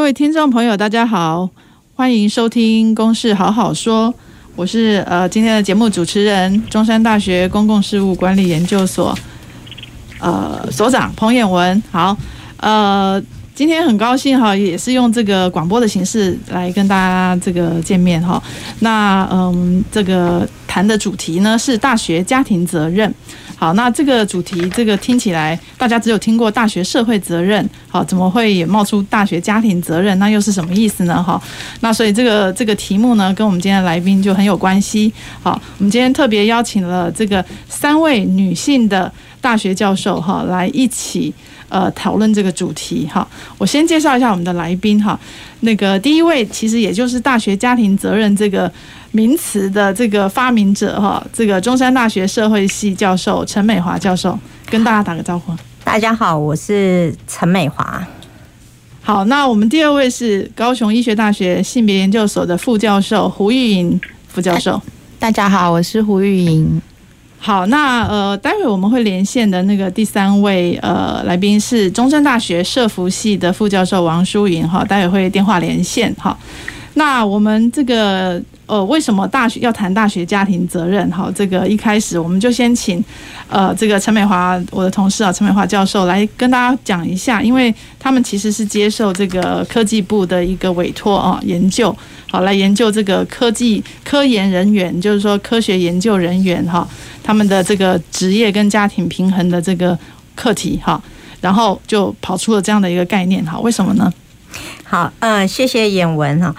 各位听众朋友，大家好，欢迎收听《公事好好说》。我是呃今天的节目主持人，中山大学公共事务管理研究所呃所长彭沅雯。好，呃，今天很高兴哈，也是用这个广播的形式来跟大家这个见面哈。那嗯，这个谈的主题呢是大学家庭责任。好，那这个主题，这个听起来大家只有听过大学社会责任，好，怎么会也冒出大学家庭责任？那又是什么意思呢？哈，那所以这个这个题目呢，跟我们今天的来宾就很有关系。好，我们今天特别邀请了这个三位女性的大学教授哈，来一起呃讨论这个主题。哈，我先介绍一下我们的来宾哈，那个第一位其实也就是大学家庭责任这个。名词的这个发明者哈，这个中山大学社会系教授陈美华教授，跟大家打个招呼。大家好，我是陈美华。好，那我们第二位是高雄医学大学性别研究所的副教授胡玉莹副教授。大家好，我是胡玉莹。好，那呃，待会我们会连线的那个第三位呃来宾是中山大学社服系的副教授王淑云哈，待会会电话连线哈。那我们这个。呃，为什么大学要谈大学家庭责任？好，这个一开始我们就先请呃这个陈美华我的同事啊，陈美华教授来跟大家讲一下，因为他们其实是接受这个科技部的一个委托啊，研究好来研究这个科技科研人员，就是说科学研究人员哈，他们的这个职业跟家庭平衡的这个课题哈，然后就跑出了这样的一个概念哈，为什么呢？好，嗯，谢谢演文哈。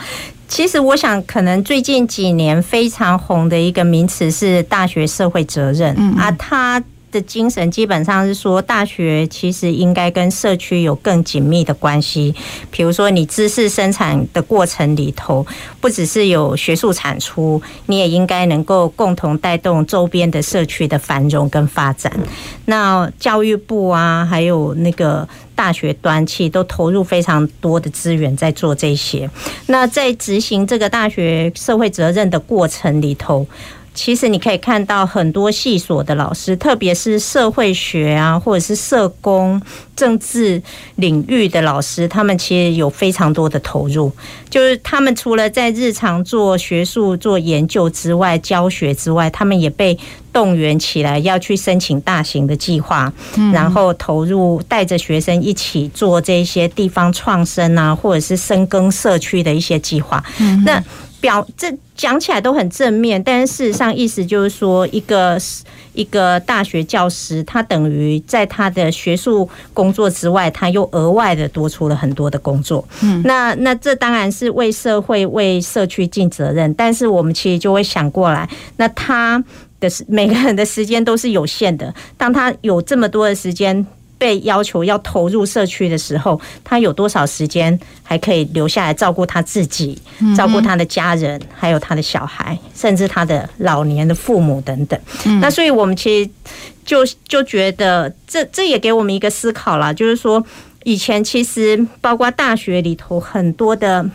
其实我想，可能最近几年非常红的一个名词是大学社会责任，嗯，啊，它的精神基本上是说，大学其实应该跟社区有更紧密的关系。比如说，你知识生产的过程里头，不只是有学术产出，你也应该能够共同带动周边的社区的繁荣跟发展。那教育部啊，还有那个。大学端其实都投入非常多的资源在做这些。那在执行这个大学社会责任的过程里头，其实你可以看到很多系所的老师，特别是社会学啊，或者是社工、政治领域的老师，他们其实有非常多的投入。就是他们除了在日常做学术、做研究之外，教学之外，他们也被动员起来，要去申请大型的计划，然后投入带着学生一起做这些地方创生啊，或者是深耕社区的一些计划。那表这讲起来都很正面，但是事实上意思就是说，一个一个大学教师，他等于在他的学术工作之外，他又额外的多出了很多的工作。嗯，那那这当然是为社会、为社区尽责任，但是我们其实就会想过来，那他的每个人的时间都是有限的，当他有这么多的时间。被要求要投入社区的时候，他有多少时间还可以留下来照顾他自己、照顾他的家人，还有他的小孩，甚至他的老年的父母等等。那所以我们其实就就觉得，这这也给我们一个思考啦，就是说，以前其实包括大学里头很多的。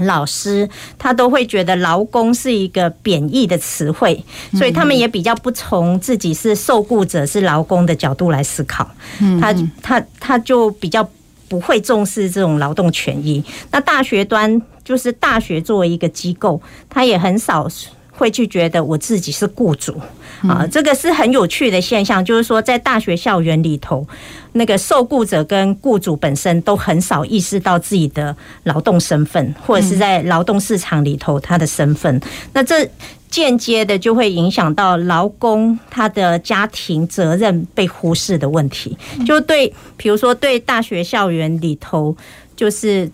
老师他都会觉得劳工是一个贬义的词汇，所以他们也比较不从自己是受雇者是劳工的角度来思考。他他他就比较不会重视这种劳动权益。那大学端就是大学作为一个机构，他也很少。会去觉得我自己是雇主啊，这个是很有趣的现象。就是说，在大学校园里头，那个受雇者跟雇主本身都很少意识到自己的劳动身份，或者是在劳动市场里头他的身份。那这间接的就会影响到劳工他的家庭责任被忽视的问题。就对，比如说对大学校园里头，就是。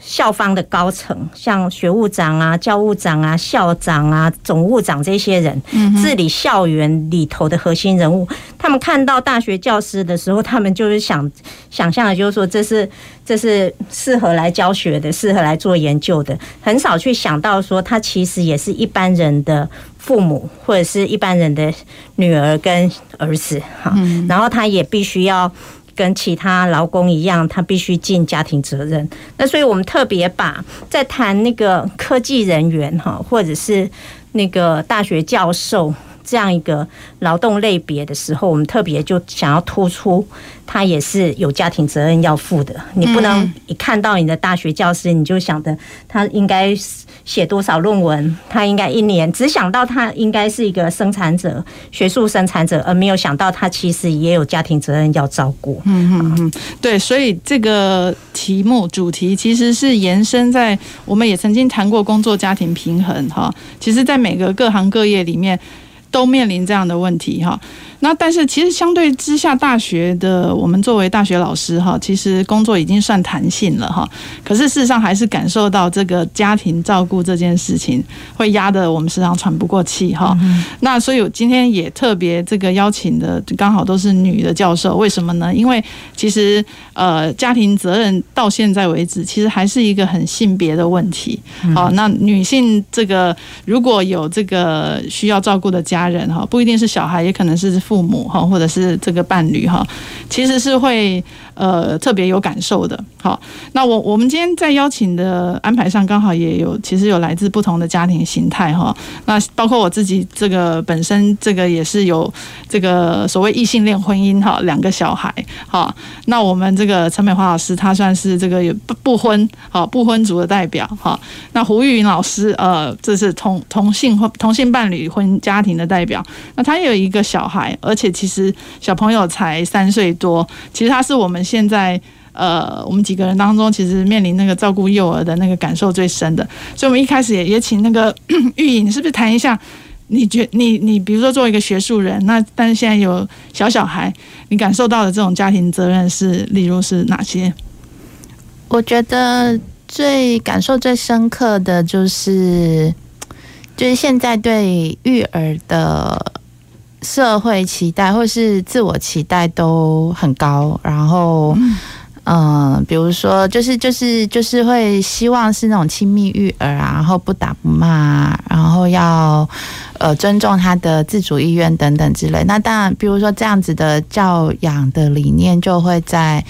校方的高层，像学务长啊、教务长啊、校长啊、总务长这些人，治理校园里头的核心人物，他们看到大学教师的时候，他们就是想想象的，就是说这是这是适合来教学的，适合来做研究的，很少去想到说他其实也是一般人的父母，或者是一般人的女儿跟儿子哈，然后他也必须要。跟其他劳工一样，他必须尽家庭责任。那所以我们特别把在谈那个科技人员哈，或者是那个大学教授这样一个劳动类别的时候，我们特别就想要突出，他也是有家庭责任要负的。你不能一看到你的大学教师，你就想着他应该写多少论文，他应该一年只想到他应该是一个生产者、学术生产者，而没有想到他其实也有家庭责任要照顾。嗯嗯嗯，对，所以这个题目主题其实是延伸在我们也曾经谈过工作家庭平衡哈，其实在每个各行各业里面都面临这样的问题哈。那但是其实相对之下，大学的我们作为大学老师哈，其实工作已经算弹性了哈。可是事实上还是感受到这个家庭照顾这件事情会压得我们时常喘不过气哈。那所以我今天也特别这个邀请的刚好都是女的教授，为什么呢？因为其实呃家庭责任到现在为止其实还是一个很性别的问题。好，那女性这个如果有这个需要照顾的家人哈，不一定是小孩，也可能是。父母哈，或者是这个伴侣哈，其实是会呃特别有感受的。好，那我我们今天在邀请的安排上，刚好也有其实有来自不同的家庭形态哈。那包括我自己这个本身这个也是有这个所谓异性恋婚姻哈，两个小孩哈。那我们这个陈美华老师，她算是这个有不不婚好不婚族的代表哈。那胡玉云老师呃，这是同同性或同性伴侣婚家庭的代表。那他也有一个小孩。而且其实小朋友才三岁多，其实他是我们现在呃，我们几个人当中，其实面临那个照顾幼儿的那个感受最深的。所以，我们一开始也也请那个 玉莹，你是不是谈一下？你觉你你，比如说作为一个学术人，那但是现在有小小孩，你感受到的这种家庭责任是，例如是哪些？我觉得最感受最深刻的就是，就是现在对育儿的。社会期待或是自我期待都很高，然后，嗯、呃，比如说，就是就是就是会希望是那种亲密育儿啊，然后不打不骂，然后要呃尊重他的自主意愿等等之类。那当然，比如说这样子的教养的理念，就会在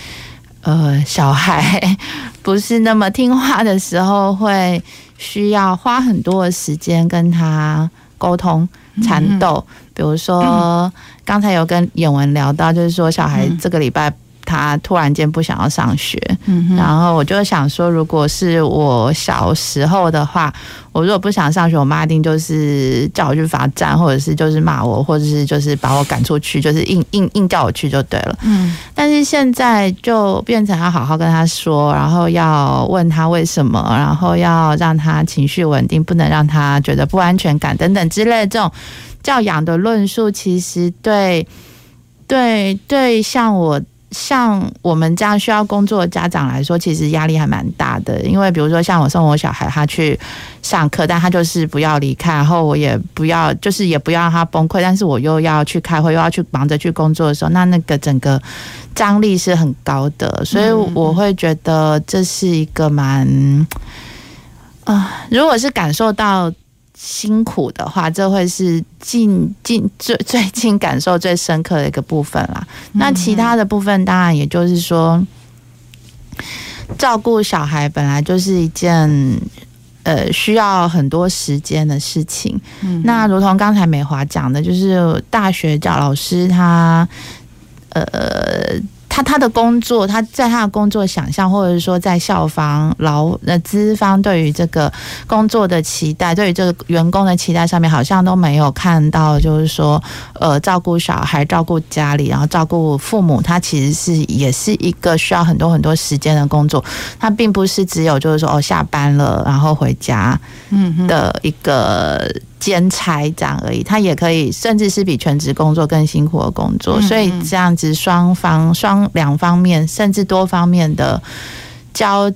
呃小孩 不是那么听话的时候，会需要花很多的时间跟他沟通缠斗。比如说，刚才有跟永文聊到，就是说小孩这个礼拜他突然间不想要上学，然后我就想说，如果是我小时候的话，我如果不想上学，我妈一定就是叫我去罚站，或者是就是骂我，或者是就是把我赶出去，就是硬硬硬叫我去就对了。嗯，但是现在就变成要好好跟他说，然后要问他为什么，然后要让他情绪稳定，不能让他觉得不安全感等等之类的这种。教养的论述，其实对对对，像我像我们这样需要工作的家长来说，其实压力还蛮大的。因为比如说，像我送我小孩他去上课，但他就是不要离开，然后我也不要，就是也不要让他崩溃，但是我又要去开会，又要去忙着去工作的时候，那那个整个张力是很高的，所以我会觉得这是一个蛮啊，如果是感受到。辛苦的话，这会是近近最最近感受最深刻的一个部分啦。那其他的部分，当然也就是说，照顾小孩本来就是一件呃需要很多时间的事情。那如同刚才美华讲的，就是大学教老师他呃。他他的工作，他在他的工作想象，或者是说在校方劳呃资方对于这个工作的期待，对于这个员工的期待上面，好像都没有看到，就是说呃照顾小孩、照顾家里，然后照顾父母，他其实是也是一个需要很多很多时间的工作。他并不是只有就是说哦下班了然后回家嗯的一个。兼差这样而已，他也可以，甚至是比全职工作更辛苦的工作。所以这样子双方双两方面，甚至多方面的交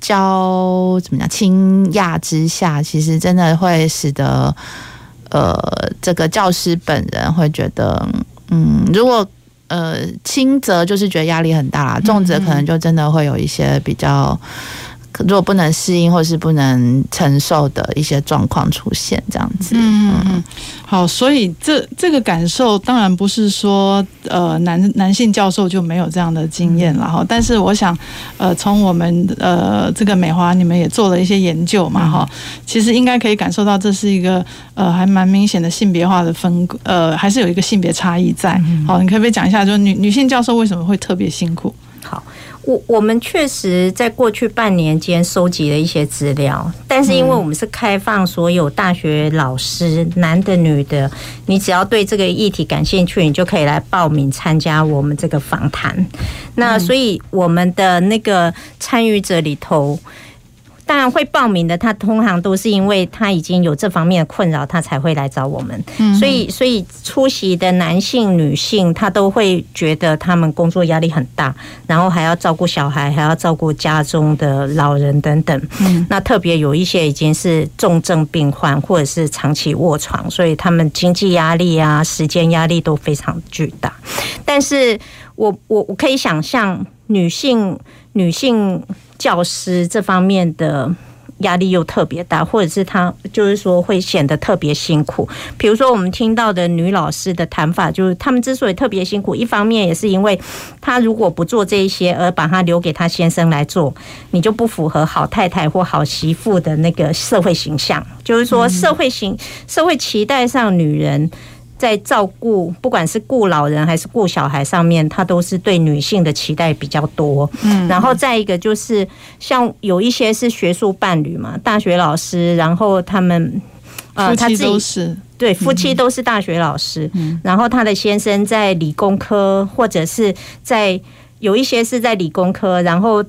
交怎么讲倾轧之下，其实真的会使得呃这个教师本人会觉得，嗯，如果呃轻则就是觉得压力很大啦，重则可能就真的会有一些比较。如果不能适应或是不能承受的一些状况出现，这样子。嗯嗯，好，所以这这个感受当然不是说呃男男性教授就没有这样的经验了哈。但是我想，呃，从我们呃这个美华你们也做了一些研究嘛哈，其实应该可以感受到这是一个呃还蛮明显的性别化的分呃还是有一个性别差异在。好，你可不可以讲一下，就是女女性教授为什么会特别辛苦？好。我我们确实在过去半年间收集了一些资料，但是因为我们是开放所有大学老师，男的女的，你只要对这个议题感兴趣，你就可以来报名参加我们这个访谈。那所以我们的那个参与者里头。当然会报名的，他通常都是因为他已经有这方面的困扰，他才会来找我们。所以，所以出席的男性、女性，他都会觉得他们工作压力很大，然后还要照顾小孩，还要照顾家中的老人等等。那特别有一些已经是重症病患，或者是长期卧床，所以他们经济压力啊、时间压力都非常巨大。但是我我我可以想象女性女性。教师这方面的压力又特别大，或者是她就是说会显得特别辛苦。比如说，我们听到的女老师的谈法，就是他们之所以特别辛苦，一方面也是因为她如果不做这一些，而把她留给她先生来做，你就不符合好太太或好媳妇的那个社会形象。就是说，社会形社会期待上女人。在照顾，不管是顾老人还是顾小孩上面，他都是对女性的期待比较多。嗯，然后再一个就是，像有一些是学术伴侣嘛，大学老师，然后他们呃，他自己是对夫妻都是大学老师，然后他的先生在理工科，或者是在有一些是在理工科，然后。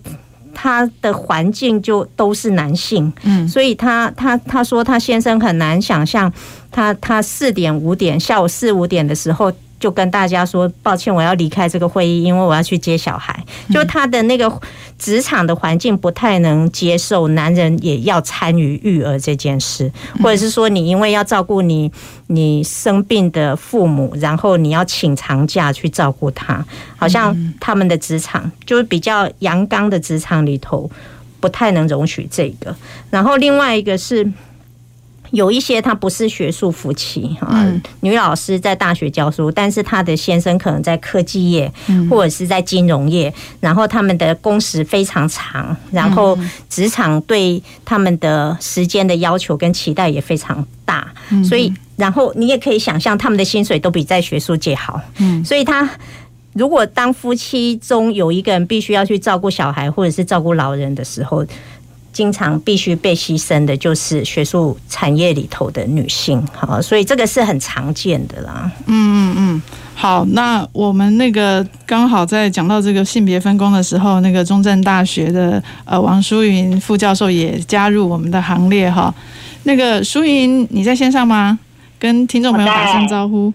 他的环境就都是男性，嗯，所以他他他说他先生很难想象，他他四点五点下午四五点的时候。就跟大家说抱歉，我要离开这个会议，因为我要去接小孩。就他的那个职场的环境不太能接受男人也要参与育儿这件事，或者是说你因为要照顾你你生病的父母，然后你要请长假去照顾他，好像他们的职场就是比较阳刚的职场里头不太能容许这个。然后另外一个是。有一些他不是学术夫妻哈，女老师在大学教书，但是她的先生可能在科技业或者是在金融业，然后他们的工时非常长，然后职场对他们的时间的要求跟期待也非常大，所以然后你也可以想象他们的薪水都比在学术界好，所以他如果当夫妻中有一个人必须要去照顾小孩或者是照顾老人的时候。经常必须被牺牲的就是学术产业里头的女性，好，所以这个是很常见的啦。嗯嗯嗯，好，那我们那个刚好在讲到这个性别分工的时候，那个中正大学的呃王淑云副教授也加入我们的行列哈。那个淑云，你在线上吗？跟听众朋友打声招呼。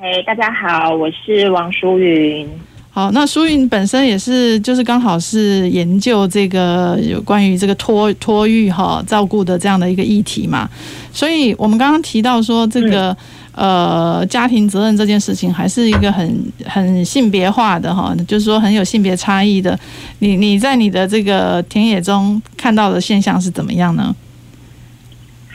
嘿，大家好，我是王淑云。好，那淑云本身也是，就是刚好是研究这个有关于这个托托育哈照顾的这样的一个议题嘛，所以我们刚刚提到说这个呃家庭责任这件事情还是一个很很性别化的哈，就是说很有性别差异的。你你在你的这个田野中看到的现象是怎么样呢？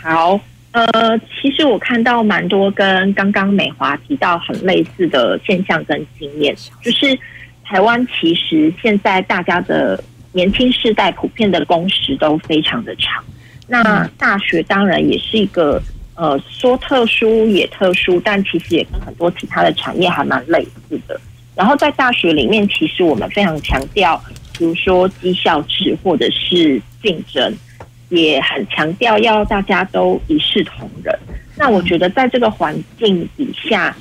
好，呃，其实我看到蛮多跟刚刚美华提到很类似的现象跟经验，就是。台湾其实现在大家的年轻世代普遍的工时都非常的长，那大学当然也是一个呃说特殊也特殊，但其实也跟很多其他的产业还蛮类似的。然后在大学里面，其实我们非常强调，比如说绩效制或者是竞争，也很强调要大家都一视同仁。那我觉得在这个环境底下，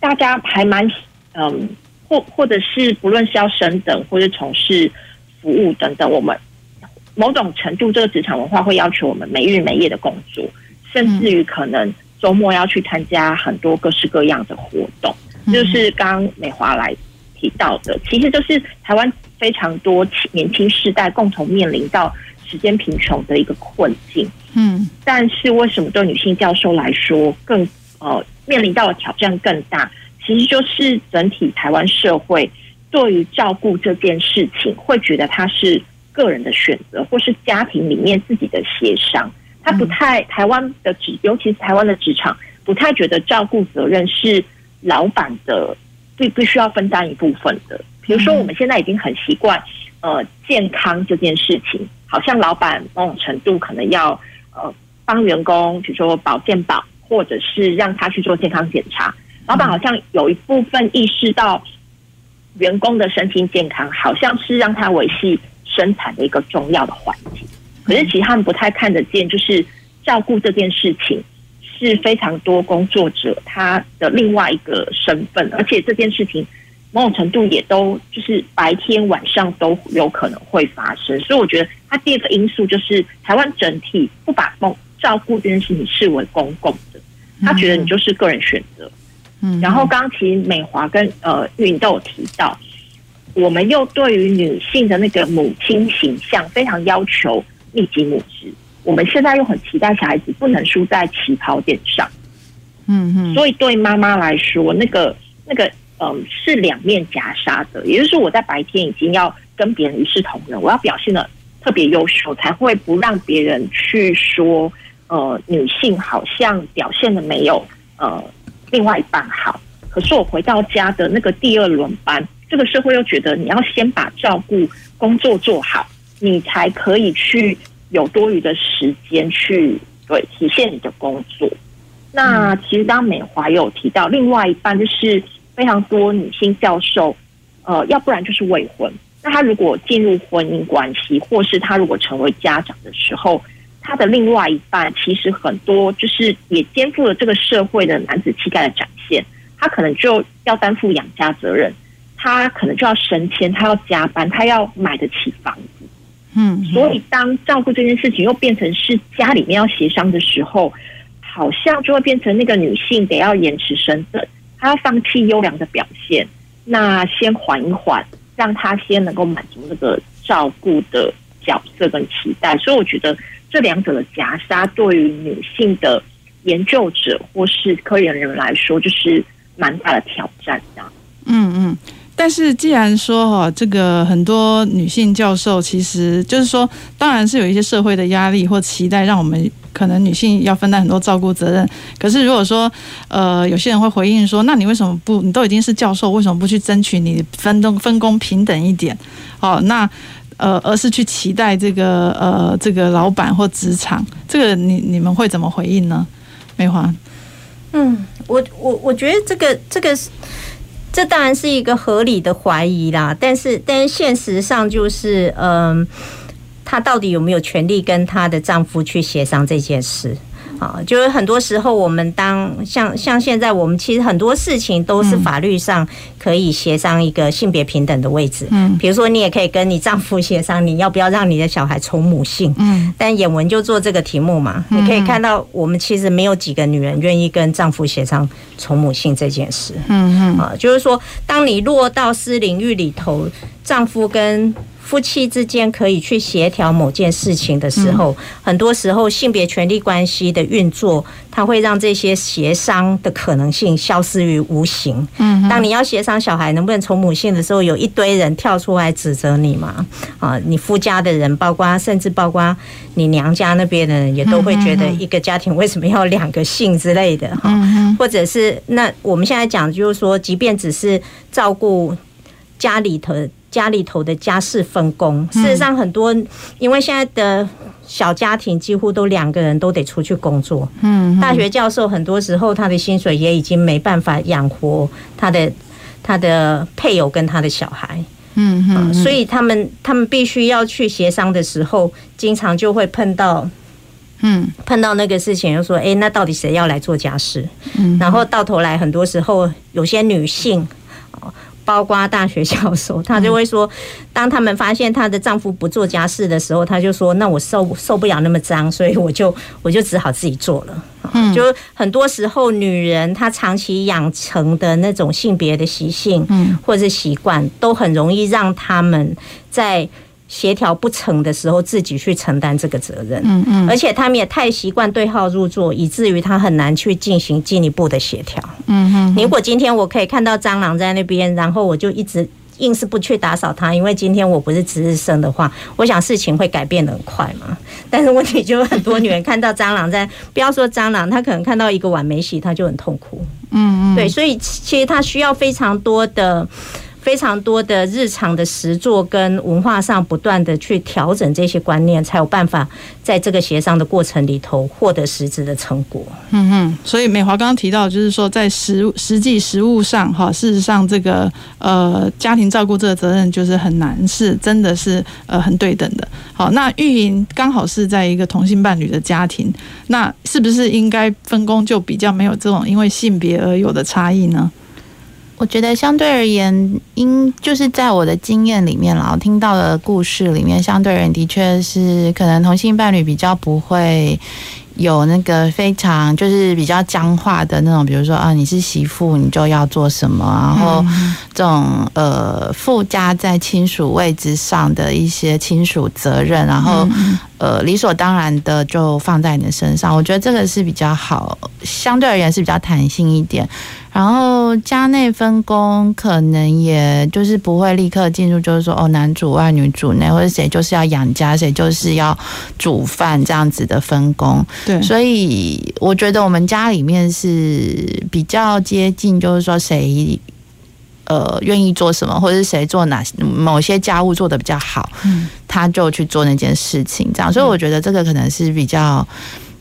大家还蛮嗯。或或者是不论是要升等或者从事服务等等，我们某种程度这个职场文化会要求我们没日没夜的工作，甚至于可能周末要去参加很多各式各样的活动。就是刚刚美华来提到的，其实就是台湾非常多年轻世代共同面临到时间贫穷的一个困境。嗯，但是为什么对女性教授来说更呃面临到的挑战更大？其实就是整体台湾社会对于照顾这件事情，会觉得它是个人的选择，或是家庭里面自己的协商。他不太台湾的职，尤其是台湾的职场，不太觉得照顾责任是老板的必必须要分担一部分的。比如说，我们现在已经很习惯，呃，健康这件事情，好像老板某种程度可能要呃帮员工，比如说保健保，或者是让他去做健康检查。老板好像有一部分意识到员工的身心健康，好像是让他维系生产的一个重要的环节。可是其实他们不太看得见，就是照顾这件事情是非常多工作者他的另外一个身份，而且这件事情某种程度也都就是白天晚上都有可能会发生。所以我觉得他第二个因素就是台湾整体不把梦照顾这件事情视为公共的，他觉得你就是个人选择。嗯，然后刚刚其实美华跟呃玉莹都有提到，我们又对于女性的那个母亲形象非常要求。密集母职，我们现在又很期待小孩子不能输在起跑点上，嗯嗯，所以对妈妈来说，那个那个嗯是两面夹杀的，也就是我在白天已经要跟别人一视同仁，我要表现得特别优秀，才会不让别人去说呃女性好像表现得没有呃另外一半好，可是我回到家的那个第二轮班，这个社会又觉得你要先把照顾工作做好。你才可以去有多余的时间去对体现你的工作。那其实当美华有提到，另外一半就是非常多女性教授，呃，要不然就是未婚。那她如果进入婚姻关系，或是她如果成为家长的时候，她的另外一半其实很多就是也肩负了这个社会的男子气概的展现。他可能就要担负养家责任，他可能就要升迁，他要加班，他要买得起房子。嗯，所以当照顾这件事情又变成是家里面要协商的时候，好像就会变成那个女性得要延迟生产，他要放弃优良的表现，那先缓一缓，让他先能够满足那个照顾的角色跟期待。所以我觉得这两者的夹杀，对于女性的研究者或是科研人来说，就是蛮大的挑战。嗯嗯。但是，既然说哈，这个很多女性教授，其实就是说，当然是有一些社会的压力或期待，让我们可能女性要分担很多照顾责任。可是，如果说呃，有些人会回应说，那你为什么不？你都已经是教授，为什么不去争取你分工分工平等一点？哦，那呃，而是去期待这个呃，这个老板或职场，这个你你们会怎么回应呢？美华？嗯，我我我觉得这个这个是。这当然是一个合理的怀疑啦，但是，但是现实上就是，嗯，她到底有没有权利跟她的丈夫去协商这件事？啊，就是很多时候我们当像像现在我们其实很多事情都是法律上可以协商一个性别平等的位置。嗯，比如说你也可以跟你丈夫协商，你要不要让你的小孩从母姓。嗯，但演文就做这个题目嘛，你可以看到我们其实没有几个女人愿意跟丈夫协商从母姓这件事。嗯嗯，啊，就是说当你落到私领域里头，丈夫跟夫妻之间可以去协调某件事情的时候，很多时候性别权利关系的运作，它会让这些协商的可能性消失于无形。嗯，当你要协商小孩能不能从母性的时候，有一堆人跳出来指责你嘛？啊，你夫家的人，包括甚至包括你娘家那边的人，也都会觉得一个家庭为什么要两个性之类的哈？或者是那我们现在讲就是说，即便只是照顾家里头。家里头的家事分工，事实上很多，因为现在的小家庭几乎都两个人都得出去工作。嗯，大学教授很多时候他的薪水也已经没办法养活他的他的配偶跟他的小孩。嗯嗯，所以他们他们必须要去协商的时候，经常就会碰到，嗯，碰到那个事情，就说，哎，那到底谁要来做家事？嗯，然后到头来，很多时候有些女性。包括大学教授，他就会说，当他们发现她的丈夫不做家事的时候，他就说：“那我受受不了那么脏，所以我就我就只好自己做了。”嗯，就很多时候女人她长期养成的那种性别的习性，嗯，或者是习惯，都很容易让他们在。协调不成的时候，自己去承担这个责任。嗯嗯，而且他们也太习惯对号入座，以至于他很难去进行进一步的协调。嗯哼，如果今天我可以看到蟑螂在那边，然后我就一直硬是不去打扫它，因为今天我不是值日生的话，我想事情会改变的很快嘛。但是问题就是很多女人看到蟑螂在，不要说蟑螂，她可能看到一个碗没洗，她就很痛苦。嗯嗯，对，所以其实她需要非常多的。非常多的日常的实作跟文化上不断的去调整这些观念，才有办法在这个协商的过程里头获得实质的成果。嗯嗯，所以美华刚刚提到，就是说在实实际实务上，哈，事实上这个呃家庭照顾这个责任就是很难，是真的是呃很对等的。好，那玉莹刚好是在一个同性伴侣的家庭，那是不是应该分工就比较没有这种因为性别而有的差异呢？我觉得相对而言，因就是在我的经验里面，然后听到的故事里面，相对而言的确是可能同性伴侣比较不会有那个非常就是比较僵化的那种，比如说啊，你是媳妇，你就要做什么，然后这种呃附加在亲属位置上的一些亲属责任，然后呃理所当然的就放在你的身上。我觉得这个是比较好，相对而言是比较弹性一点。然后家内分工可能也就是不会立刻进入，就是说哦，男主外女主内，或者谁就是要养家，谁就是要煮饭这样子的分工。对，所以我觉得我们家里面是比较接近，就是说谁呃愿意做什么，或者是谁做哪某些家务做得比较好，嗯，他就去做那件事情，这样。所以我觉得这个可能是比较，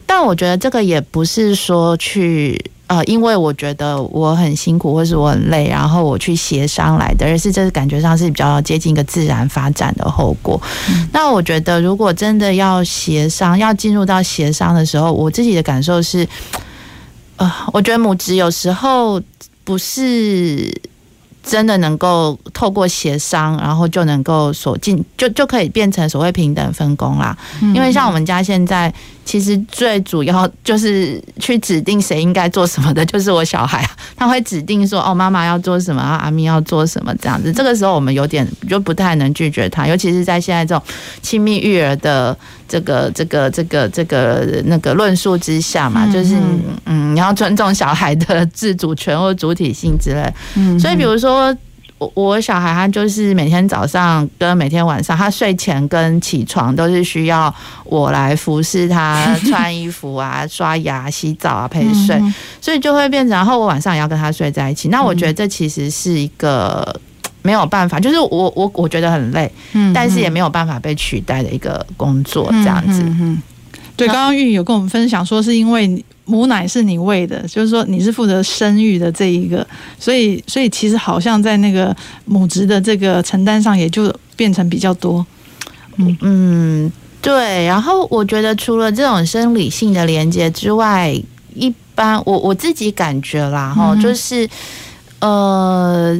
但我觉得这个也不是说去。呃，因为我觉得我很辛苦，或是我很累，然后我去协商来的，而是这个感觉上是比较接近一个自然发展的后果。嗯。那我觉得，如果真的要协商，要进入到协商的时候，我自己的感受是，呃，我觉得母职有时候不是。真的能够透过协商，然后就能够所进，就就可以变成所谓平等分工啦。因为像我们家现在，其实最主要就是去指定谁应该做什么的，就是我小孩，他会指定说，哦，妈妈要做什么，阿咪要做什么这样子。这个时候我们有点就不太能拒绝他，尤其是在现在这种亲密育儿的这个这个这个这个那个论述之下嘛，就是嗯，你要尊重小孩的自主权或主体性之类。嗯，所以比如说。说我我小孩他就是每天早上跟每天晚上，他睡前跟起床都是需要我来服侍他穿衣服啊、刷牙、洗澡啊、陪睡，所以就会变成，然后我晚上也要跟他睡在一起。那我觉得这其实是一个没有办法，就是我我我觉得很累，嗯但是也没有办法被取代的一个工作，这样子。嗯对，刚刚玉有跟我们分享说，是因为。母奶是你喂的，就是说你是负责生育的这一个，所以所以其实好像在那个母职的这个承担上，也就变成比较多。嗯嗯，对。然后我觉得除了这种生理性的连接之外，一般我我自己感觉啦，哈、嗯，就是呃。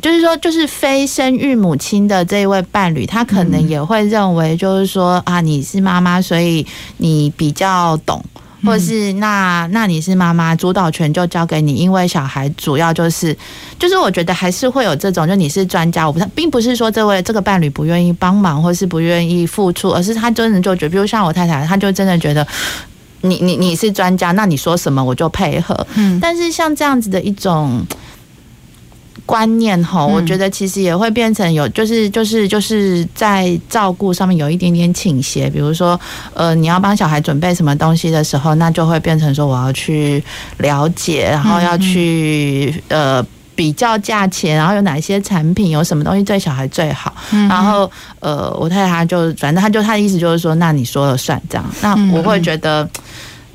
就是说，就是非生育母亲的这一位伴侣，他可能也会认为，就是说啊，你是妈妈，所以你比较懂，或是那那你是妈妈，主导权就交给你，因为小孩主要就是，就是我觉得还是会有这种，就你是专家，我不是，并不是说这位这个伴侣不愿意帮忙，或是不愿意付出，而是他真的就觉得，比如像我太太，他就真的觉得你你你是专家，那你说什么我就配合。嗯，但是像这样子的一种。观念哈，我觉得其实也会变成有，就是就是就是在照顾上面有一点点倾斜。比如说，呃，你要帮小孩准备什么东西的时候，那就会变成说我要去了解，然后要去呃比较价钱，然后有哪些产品，有什么东西对小孩最好。然后呃，我太太她就反正她就她的意思就是说，那你说了算这样。那我会觉得。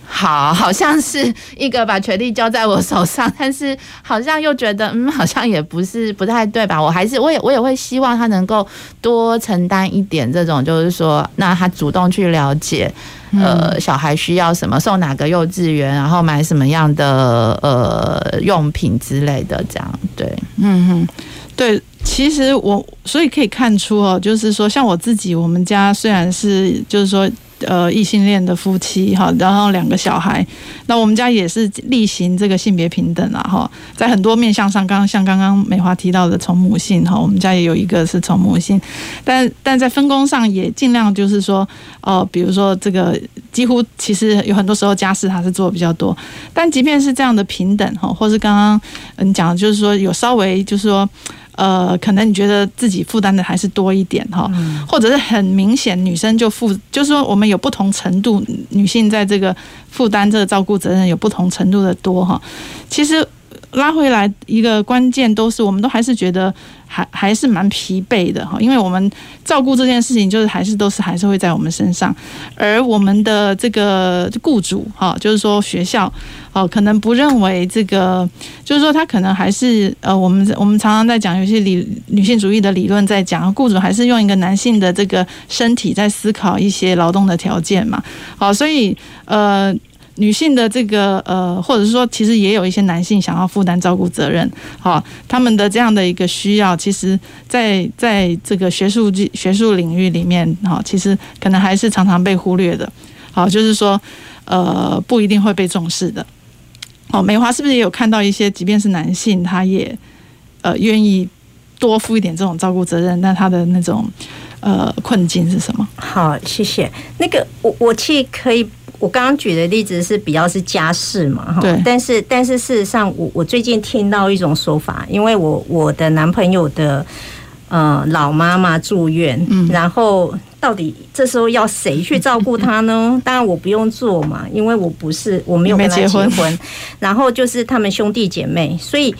好，好像是一个把权力交在我手上，但是好像又觉得，嗯，好像也不是不太对吧？我还是，我也，我也会希望他能够多承担一点这种，就是说，那他主动去了解，呃，小孩需要什么，送哪个幼稚园，然后买什么样的呃用品之类的，这样，对，嗯哼，对，其实我所以可以看出哦，就是说，像我自己，我们家虽然是，就是说。呃异性恋的夫妻哈，然后两个小孩。那我们家也是例行这个性别平等啊哈，在很多面向上，刚刚像刚刚美华提到的从母性哈，我们家也有一个是从母性，但但在分工上也尽量就是说，呃，比如说这个几乎其实有很多时候家事他是做的比较多，但即便是这样的平等哈，或是刚刚嗯讲的就是说有稍微就是说。呃，可能你觉得自己负担的还是多一点哈，或者是很明显女生就负，就是说我们有不同程度，女性在这个负担这个照顾责任有不同程度的多哈。其实拉回来一个关键都是，我们都还是觉得还还是蛮疲惫的哈，因为我们照顾这件事情就是还是都是还是会在我们身上，而我们的这个雇主哈，就是说学校。哦，可能不认为这个，就是说他可能还是呃，我们我们常常在讲有些理女性主义的理论，在讲雇主还是用一个男性的这个身体在思考一些劳动的条件嘛。好，所以呃，女性的这个呃，或者是说其实也有一些男性想要负担照顾责任，好，他们的这样的一个需要，其实在在这个学术学术领域里面，哈，其实可能还是常常被忽略的。好，就是说呃，不一定会被重视的。哦，美华是不是也有看到一些，即便是男性，他也呃愿意多负一点这种照顾责任，那他的那种呃困境是什么？好，谢谢。那个我我其实可以，我刚刚举的例子是比较是家事嘛，哈。对。但是但是事实上，我我最近听到一种说法，因为我我的男朋友的呃老妈妈住院，嗯，然后。到底这时候要谁去照顾他呢？当然我不用做嘛，因为我不是我没有跟他结婚。结婚然后就是他们兄弟姐妹，所以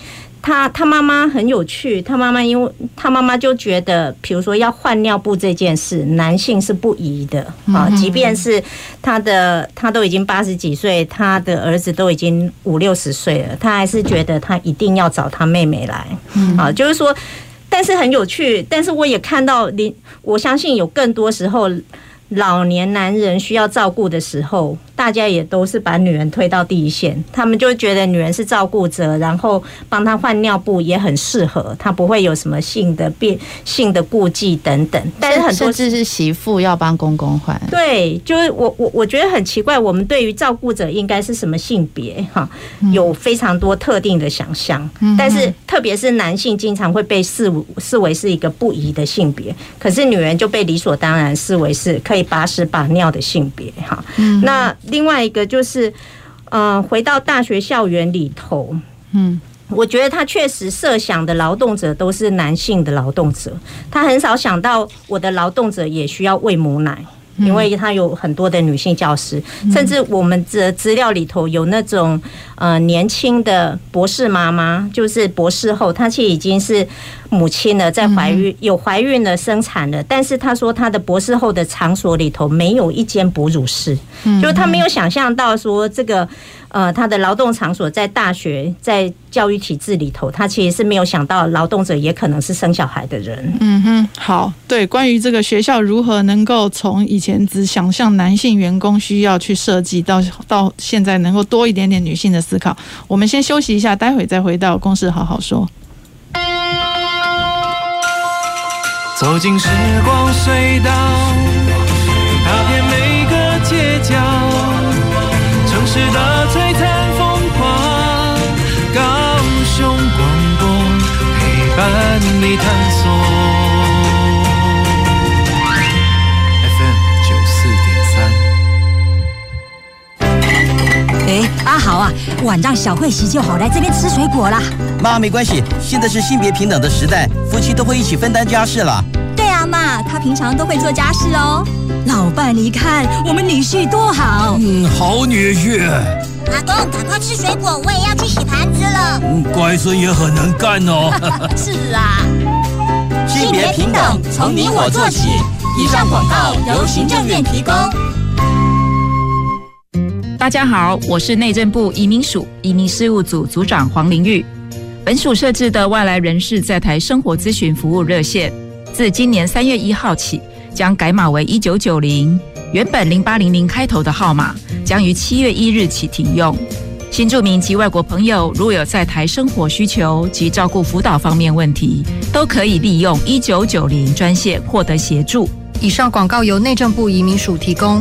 他他妈妈很有趣。他妈妈因为他妈妈就觉得，比如说要换尿布这件事，男性是不宜的啊。即便是他的他都已经八十几岁，他的儿子都已经五六十岁了，他还是觉得他一定要找他妹妹来啊。就是说。但是很有趣，但是我也看到，你我相信有更多时候。老年男人需要照顾的时候，大家也都是把女人推到第一线。他们就觉得女人是照顾者，然后帮她换尿布也很适合，她不会有什么性的变性的顾忌等等。但是很多甚至是媳妇要帮公公换。对，就是我我我觉得很奇怪，我们对于照顾者应该是什么性别哈，有非常多特定的想象。但是特别是男性经常会被视视为是一个不宜的性别，可是女人就被理所当然视为是可以。把屎把尿的性别哈，那另外一个就是，嗯，回到大学校园里头，嗯，我觉得他确实设想的劳动者都是男性的劳动者，他很少想到我的劳动者也需要喂母奶。因为他有很多的女性教师，甚至我们的资料里头有那种呃年轻的博士妈妈，就是博士后，她其实已经是母亲呢，在怀孕有怀孕了生产了，但是她说她的博士后的场所里头没有一间哺乳室，就是她没有想象到说这个。呃，他的劳动场所在大学，在教育体制里头，他其实是没有想到劳动者也可能是生小孩的人。嗯哼，好，对，关于这个学校如何能够从以前只想象男性员工需要去设计，到到现在能够多一点点女性的思考，我们先休息一下，待会再回到公事好好说。走进时光隧道踏遍每个街角城市的璀璨风光高雄广播陪伴你。谈阿豪啊，晚上小慧洗就好，来这边吃水果啦。妈，没关系，现在是性别平等的时代，夫妻都会一起分担家事了。对啊，妈，他平常都会做家事哦。老伴，你看我们女婿多好。嗯，好女婿。阿公，赶快吃水果，我也要去洗盘子了。嗯，乖孙也很能干哦。是啊，性别平等从你我做起。以上广告由行政院提供。大家好，我是内政部移民署移民事务组组长黄玲玉。本署设置的外来人士在台生活咨询服务热线，自今年三月一号起将改码为一九九零。原本零八零零开头的号码将于七月一日起停用。新住民及外国朋友如有在台生活需求及照顾辅导方面问题，都可以利用一九九零专线获得协助。以上广告由内政部移民署提供。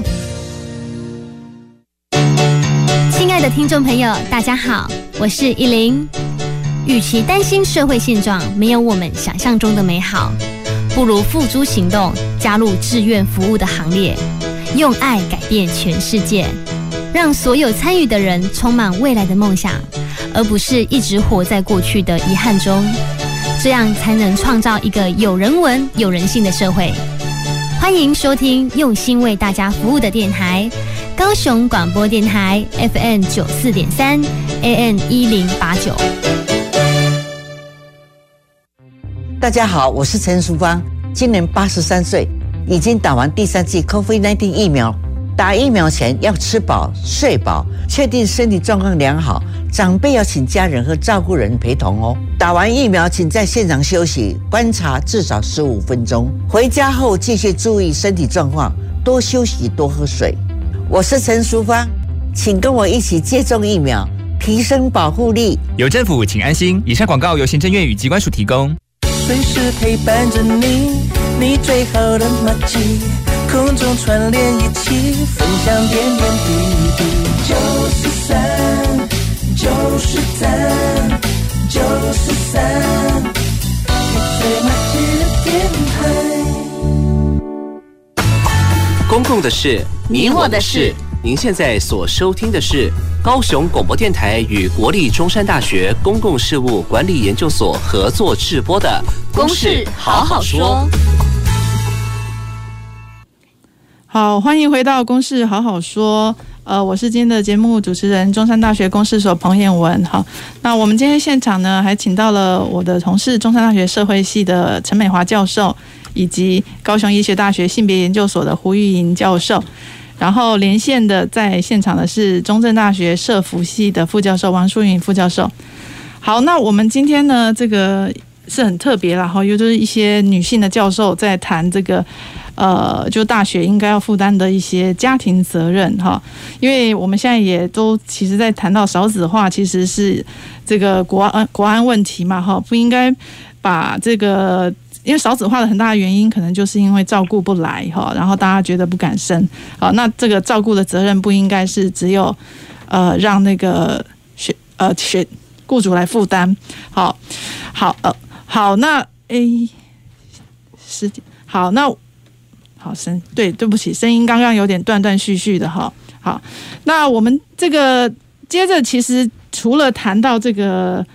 的听众朋友，大家好，我是依琳。与其担心社会现状没有我们想象中的美好，不如付诸行动，加入志愿服务的行列，用爱改变全世界，让所有参与的人充满未来的梦想，而不是一直活在过去的遗憾中。这样才能创造一个有人文、有人性的社会。欢迎收听用心为大家服务的电台——高雄广播电台 FM 九四点三，AM 一零八九。大家好，我是陈淑芳，今年八十三岁，已经打完第三剂 COVID-19 疫苗。打疫苗前要吃饱、睡饱，确定身体状况良好。长辈要请家人和照顾人陪同哦。打完疫苗，请在现场休息观察至少十五分钟。回家后继续注意身体状况，多休息，多喝水。我是陈淑芳，请跟我一起接种疫苗，提升保护力。有政府，请安心。以上广告由行政院与机关署提供。随时陪伴着你，你最好的默契，空中串联一起，分享点点滴滴。九十三，九十三，九十三，共的事，你我的事。您现在所收听的是高雄广播电台与国立中山大学公共事务管理研究所合作制播的《公事好好说》。好，欢迎回到《公事好好说》。呃，我是今天的节目主持人，中山大学公事所彭彦文。好，那我们今天现场呢，还请到了我的同事，中山大学社会系的陈美华教授，以及高雄医学大学性别研究所的胡玉莹教授。然后连线的在现场的是中正大学社福系的副教授王淑云副教授。好，那我们今天呢，这个是很特别，了哈又就是一些女性的教授在谈这个，呃，就大学应该要负担的一些家庭责任哈。因为我们现在也都其实，在谈到少子化，其实是这个国安国安问题嘛哈，不应该把这个。因为少子化的很大的原因，可能就是因为照顾不来哈，然后大家觉得不敢生，好，那这个照顾的责任不应该是只有呃让那个学呃学雇主来负担，好，好呃好，那诶时间好，那好声对对不起，声音刚刚有点断断续续的哈，好，那我们这个接着其实除了谈到这个。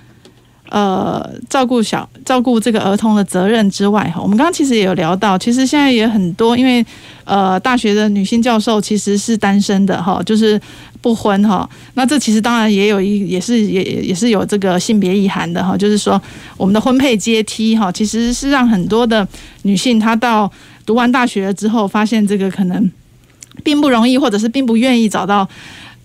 呃，照顾小照顾这个儿童的责任之外，哈，我们刚刚其实也有聊到，其实现在也很多，因为呃，大学的女性教授其实是单身的，哈，就是不婚，哈。那这其实当然也有一，也是也也是有这个性别意涵的，哈，就是说我们的婚配阶梯，哈，其实是让很多的女性她到读完大学了之后，发现这个可能并不容易，或者是并不愿意找到。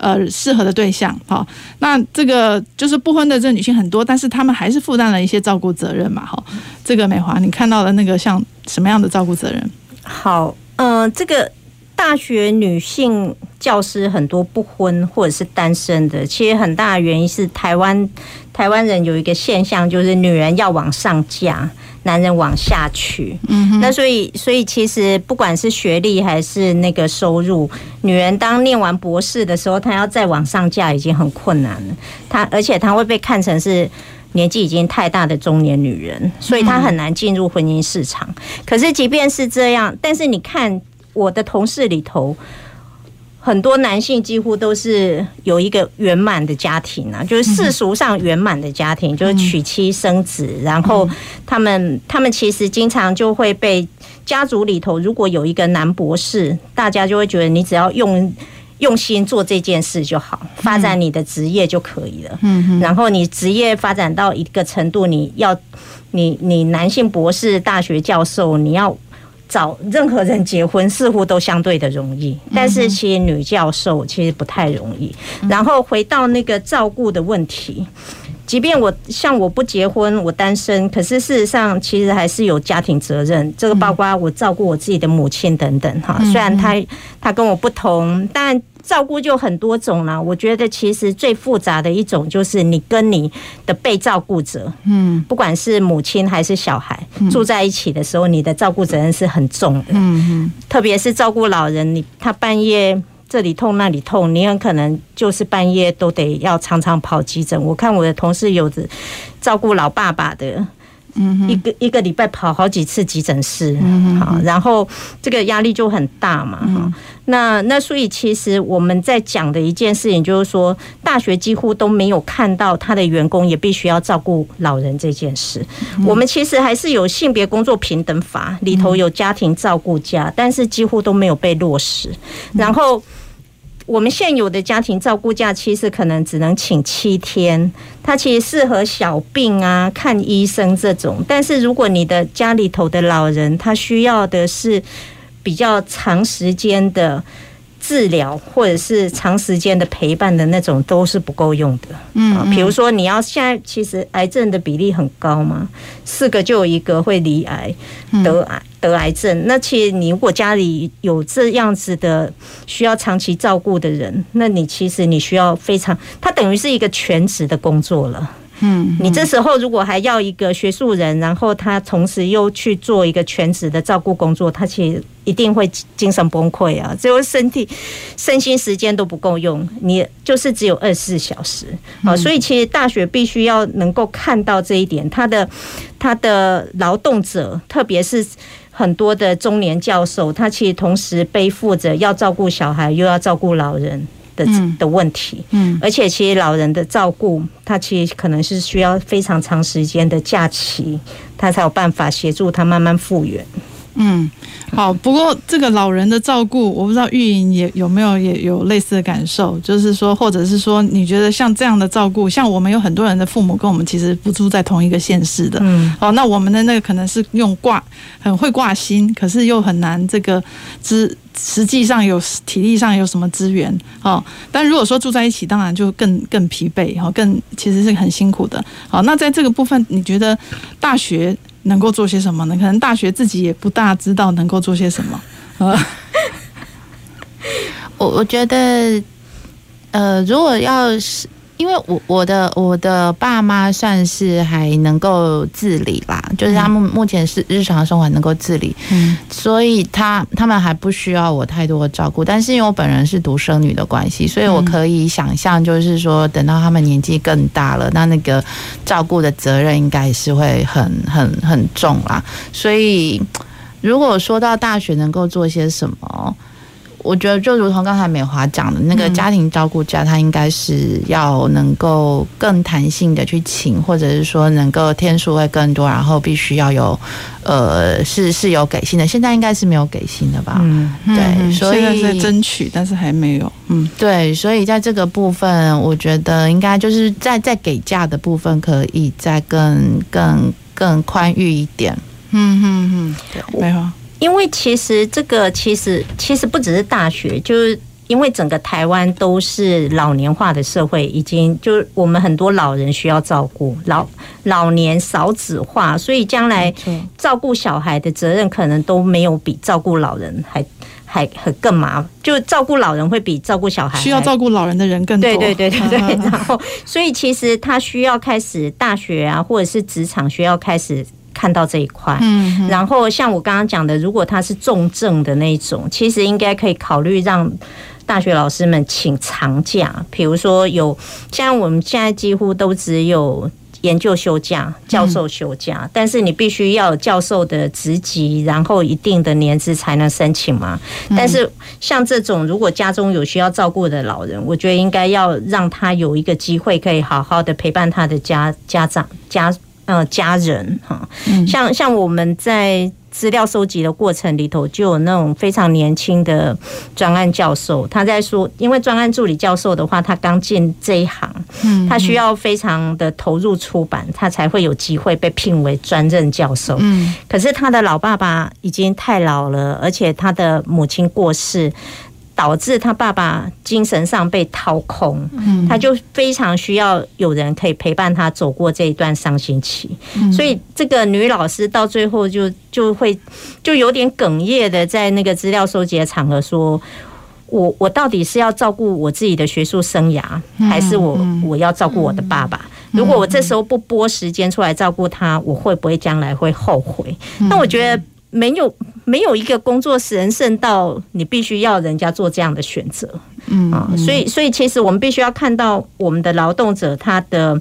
呃，适合的对象，好，那这个就是不婚的这女性很多，但是她们还是负担了一些照顾责任嘛，哈。这个美华，你看到的那个像什么样的照顾责任？好，嗯、呃，这个大学女性教师很多不婚或者是单身的，其实很大的原因是台湾台湾人有一个现象，就是女人要往上嫁。男人往下去，嗯，那所以，所以其实不管是学历还是那个收入，女人当念完博士的时候，她要再往上嫁已经很困难了。她而且她会被看成是年纪已经太大的中年女人，所以她很难进入婚姻市场。可是即便是这样，但是你看我的同事里头。很多男性几乎都是有一个圆满的家庭啊，就是世俗上圆满的家庭，就是娶妻生子，然后他们他们其实经常就会被家族里头如果有一个男博士，大家就会觉得你只要用用心做这件事就好，发展你的职业就可以了。嗯，然后你职业发展到一个程度，你要你你男性博士、大学教授，你要。找任何人结婚似乎都相对的容易，但是其实女教授其实不太容易。然后回到那个照顾的问题，即便我像我不结婚，我单身，可是事实上其实还是有家庭责任。这个包括我照顾我自己的母亲等等哈。虽然她她跟我不同，但。照顾就很多种啦，我觉得其实最复杂的一种就是你跟你的被照顾者，嗯，不管是母亲还是小孩住在一起的时候，你的照顾责任是很重的，嗯，特别是照顾老人，你他半夜。这里痛那里痛，你很可能就是半夜都得要常常跑急诊。我看我的同事有的照顾老爸爸的。嗯，一个一个礼拜跑好几次急诊室，嗯，好，然后这个压力就很大嘛，哈、嗯。那那所以其实我们在讲的一件事情就是说，大学几乎都没有看到他的员工也必须要照顾老人这件事。嗯、我们其实还是有性别工作平等法里头有家庭照顾假，但是几乎都没有被落实。然后。我们现有的家庭照顾假期是可能只能请七天，它其实适合小病啊、看医生这种。但是如果你的家里头的老人，他需要的是比较长时间的。治疗或者是长时间的陪伴的那种都是不够用的。嗯，比如说你要现在其实癌症的比例很高嘛，四个就有一个会离癌得癌得癌症。那其实你如果家里有这样子的需要长期照顾的人，那你其实你需要非常，它等于是一个全职的工作了。嗯，你这时候如果还要一个学术人，然后他同时又去做一个全职的照顾工作，他其实一定会精神崩溃啊！最后身体、身心时间都不够用，你就是只有二十四小时啊！所以其实大学必须要能够看到这一点，他的他的劳动者，特别是很多的中年教授，他其实同时背负着要照顾小孩，又要照顾老人。的的问题，嗯，而且其实老人的照顾，他其实可能是需要非常长时间的假期，他才有办法协助他慢慢复原。嗯，好。不过这个老人的照顾，我不知道玉莹也有没有也有类似的感受，就是说，或者是说，你觉得像这样的照顾，像我们有很多人的父母跟我们其实不住在同一个县市的，嗯，哦，那我们的那个可能是用挂很会挂心，可是又很难这个资实际上有体力上有什么资源哦。但如果说住在一起，当然就更更疲惫，哈，更其实是很辛苦的。好，那在这个部分，你觉得大学？能够做些什么呢？可能大学自己也不大知道能够做些什么。呃，我我觉得，呃，如果要是。因为我我的我的爸妈算是还能够自理啦，就是他们目前是日常生活能够自理，嗯，所以他他们还不需要我太多的照顾。但是因为我本人是独生女的关系，所以我可以想象，就是说等到他们年纪更大了，那那个照顾的责任应该是会很很很重啦。所以如果说到大学能够做些什么？我觉得就如同刚才美华讲的那个家庭照顾假，他应该是要能够更弹性的去请，或者是说能够天数会更多，然后必须要有呃是是有给薪的。现在应该是没有给薪的吧？嗯，对，所以现在在争取，但是还没有。嗯，对，所以在这个部分，我觉得应该就是在在给假的部分，可以再更更更宽裕一点。嗯嗯嗯，对，美华。因为其实这个其实其实不只是大学，就是因为整个台湾都是老年化的社会，已经就是我们很多老人需要照顾，老老年少子化，所以将来照顾小孩的责任可能都没有比照顾老人还还还更麻烦，就照顾老人会比照顾小孩需要照顾老人的人更多。对对对对对，然后所以其实他需要开始大学啊，或者是职场需要开始。看到这一块，嗯，然后像我刚刚讲的，如果他是重症的那种，其实应该可以考虑让大学老师们请长假，比如说有像我们现在几乎都只有研究休假、教授休假，嗯、但是你必须要有教授的职级，然后一定的年资才能申请嘛。嗯、但是像这种如果家中有需要照顾的老人，我觉得应该要让他有一个机会，可以好好的陪伴他的家家长家。呃，家人哈，像像我们在资料收集的过程里头，就有那种非常年轻的专案教授，他在说，因为专案助理教授的话，他刚进这一行，嗯，他需要非常的投入出版，他才会有机会被聘为专任教授。嗯，可是他的老爸爸已经太老了，而且他的母亲过世。导致他爸爸精神上被掏空，他就非常需要有人可以陪伴他走过这一段伤心期。所以这个女老师到最后就就会就有点哽咽的在那个资料收集的场合说：“我我到底是要照顾我自己的学术生涯，还是我我要照顾我的爸爸？如果我这时候不拨时间出来照顾他，我会不会将来会后悔？”那我觉得。没有没有一个工作神圣到你必须要人家做这样的选择，嗯啊，所以所以其实我们必须要看到我们的劳动者他的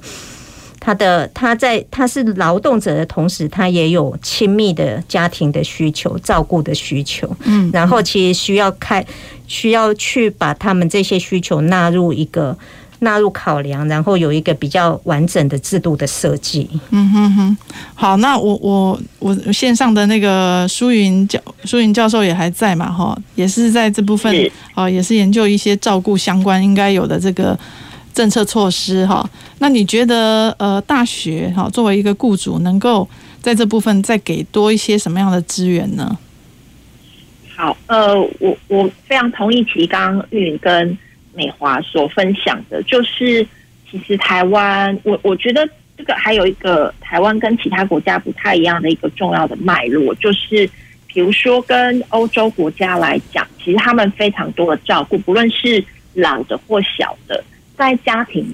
他的他在他是劳动者的同时，他也有亲密的家庭的需求、照顾的需求，嗯，然后其实需要开需要去把他们这些需求纳入一个。纳入考量，然后有一个比较完整的制度的设计。嗯哼哼，好，那我我我线上的那个舒云教舒云教授也还在嘛？哈，也是在这部分啊，也是研究一些照顾相关应该有的这个政策措施哈。那你觉得呃，大学哈作为一个雇主，能够在这部分再给多一些什么样的资源呢？好，呃，我我非常同意齐刚刚玉跟。美华所分享的，就是其实台湾，我我觉得这个还有一个台湾跟其他国家不太一样的一个重要的脉络，就是比如说跟欧洲国家来讲，其实他们非常多的照顾，不论是老的或小的，在家庭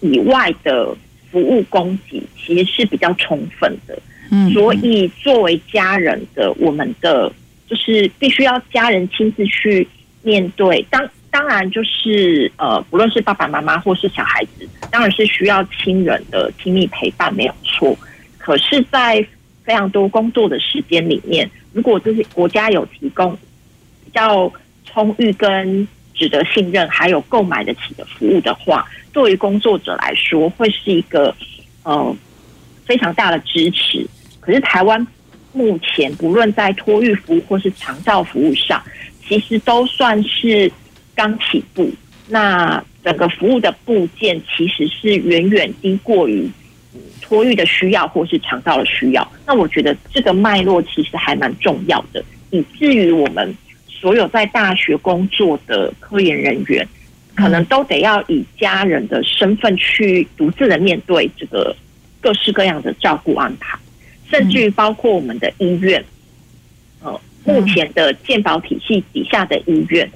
以外的服务供给其实是比较充分的。嗯，所以作为家人的，我们的就是必须要家人亲自去面对当。当然，就是呃，不论是爸爸妈妈或是小孩子，当然是需要亲人的亲密陪伴，没有错。可是，在非常多工作的时间里面，如果这些国家有提供比较充裕跟值得信任，还有购买得起的服务的话，对于工作者来说，会是一个呃非常大的支持。可是，台湾目前不论在托育服务或是长照服务上，其实都算是。刚起步，那整个服务的部件其实是远远低过于托育的需要或是肠道的需要。那我觉得这个脉络其实还蛮重要的，以至于我们所有在大学工作的科研人员，可能都得要以家人的身份去独自的面对这个各式各样的照顾安排，甚至于包括我们的医院，呃，目前的健保体系底下的医院。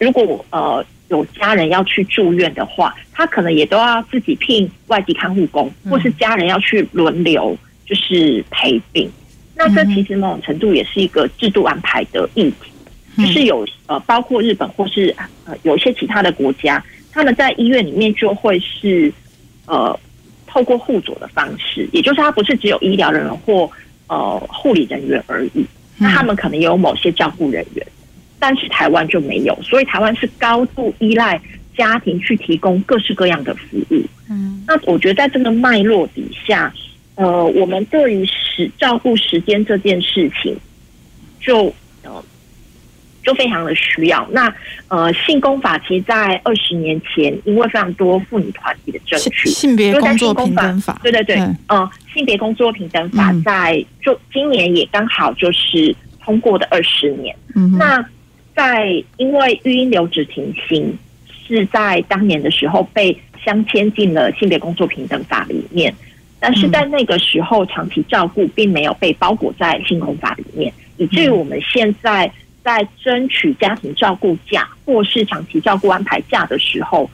如果呃有家人要去住院的话，他可能也都要自己聘外籍看护工，或是家人要去轮流就是陪病。那这其实某种程度也是一个制度安排的议题，就是有呃包括日本或是呃有一些其他的国家，他们在医院里面就会是呃透过互佐的方式，也就是他不是只有医疗人员或呃护理人员而已，那他们可能也有某些照顾人员。但是台湾就没有，所以台湾是高度依赖家庭去提供各式各样的服务。嗯，那我觉得在这个脉络底下，呃，我们对于时照顾时间这件事情就，呃就非常的需要。那呃，性工法其实，在二十年前，因为非常多妇女团体的争取，性别工作平等法，对对对，嗯、呃，性别工作平等法在就今年也刚好就是通过的二十年。嗯，那。在因为育婴留职停薪是在当年的时候被镶嵌进了性别工作平等法里面，但是在那个时候长期照顾并没有被包裹在性工法里面，以至于我们现在在争取家庭照顾假或是长期照顾安排假的时候，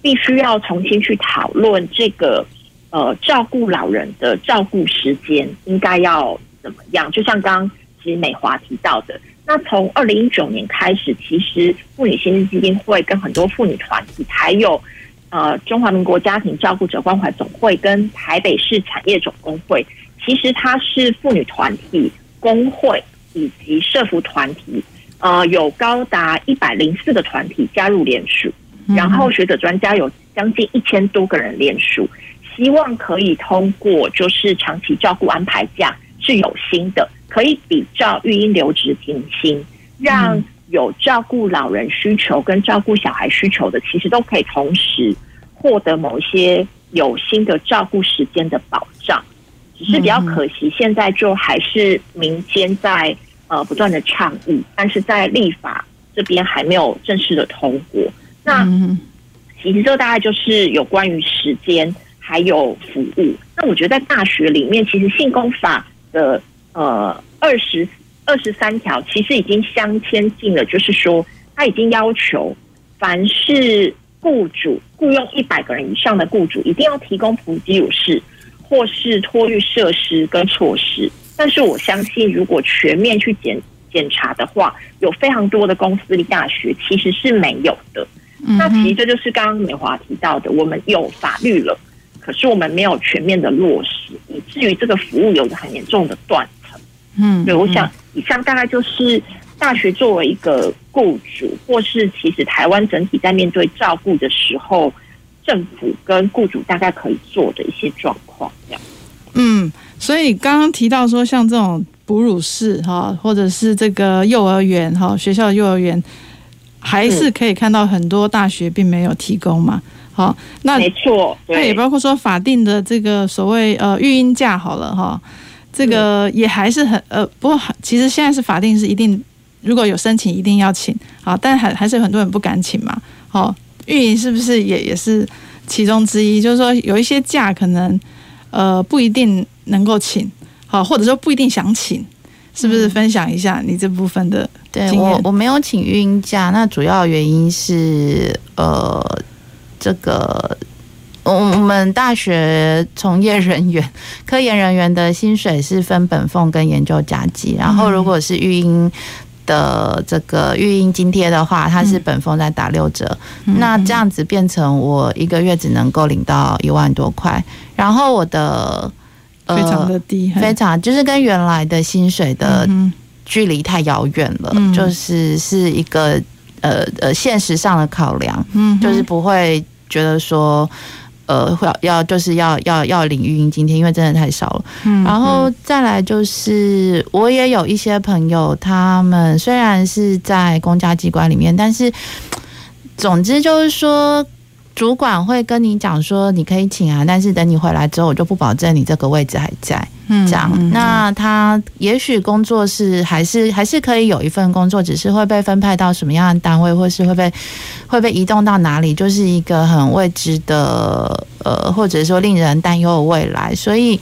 必须要重新去讨论这个呃照顾老人的照顾时间应该要怎么样，就像刚刚其实美华提到的。那从二零一九年开始，其实妇女新生基金会跟很多妇女团体，还有呃中华民国家庭照顾者关怀总会跟台北市产业总工会，其实它是妇女团体工会以及社福团体，呃有高达一百零四个团体加入联署，然后学者专家有将近一千多个人联署，希望可以通过就是长期照顾安排假是有薪的。可以比照育婴留职停薪，让有照顾老人需求跟照顾小孩需求的，其实都可以同时获得某一些有薪的照顾时间的保障。只是比较可惜，现在就还是民间在呃不断的倡议，但是在立法这边还没有正式的通过。那其实这大概就是有关于时间还有服务。那我觉得在大学里面，其实性工法的。呃，二十二十三条其实已经相牵进了，就是说他已经要求，凡是雇主雇佣一百个人以上的雇主，一定要提供哺乳室或是托育设施跟措施。但是我相信，如果全面去检检查的话，有非常多的公私立大学其实是没有的。嗯、那其实这就是刚刚美华提到的，我们有法律了，可是我们没有全面的落实，以至于这个服务有着很严重的断层。嗯，对，我想以上大概就是大学作为一个雇主，或是其实台湾整体在面对照顾的时候，政府跟雇主大概可以做的一些状况，这样。嗯，所以刚刚提到说，像这种哺乳室哈，或者是这个幼儿园哈，学校的幼儿园。还是可以看到很多大学并没有提供嘛，好，那没错，那也包括说法定的这个所谓呃育婴假好了哈，这个也还是很呃，不过其实现在是法定是一定如果有申请一定要请，啊，但还还是有很多人不敢请嘛，好，运营是不是也也是其中之一？就是说有一些假可能呃不一定能够请，好，或者说不一定想请。是不是分享一下你这部分的经验？对，我我没有请育婴假，那主要原因是呃，这个我我们大学从业人员、科研人员的薪水是分本俸跟研究加级，然后如果是育婴的这个育婴津贴的话，它是本俸再打六折，嗯、那这样子变成我一个月只能够领到一万多块，然后我的。非常的低，非常就是跟原来的薪水的距离太遥远了，嗯、就是是一个呃呃现实上的考量，嗯，就是不会觉得说呃会要就是要要要领育婴津贴，因为真的太少了，嗯，然后再来就是我也有一些朋友，他们虽然是在公家机关里面，但是总之就是说。主管会跟你讲说，你可以请啊，但是等你回来之后，我就不保证你这个位置还在。嗯，这样。那他也许工作是还是还是可以有一份工作，只是会被分派到什么样的单位，或是会被会被移动到哪里，就是一个很未知的呃，或者说令人担忧的未来。所以，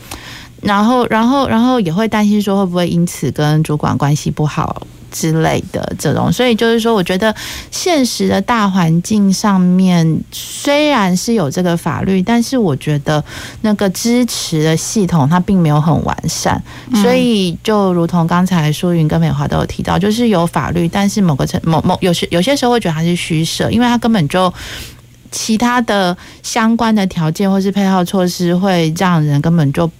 然后，然后，然后也会担心说，会不会因此跟主管关系不好。之类的这种，所以就是说，我觉得现实的大环境上面虽然是有这个法律，但是我觉得那个支持的系统它并没有很完善。所以就如同刚才舒云跟美华都有提到，就是有法律，但是某个层某某有些有些时候会觉得它是虚设，因为它根本就其他的相关的条件或是配套措施会让人根本就。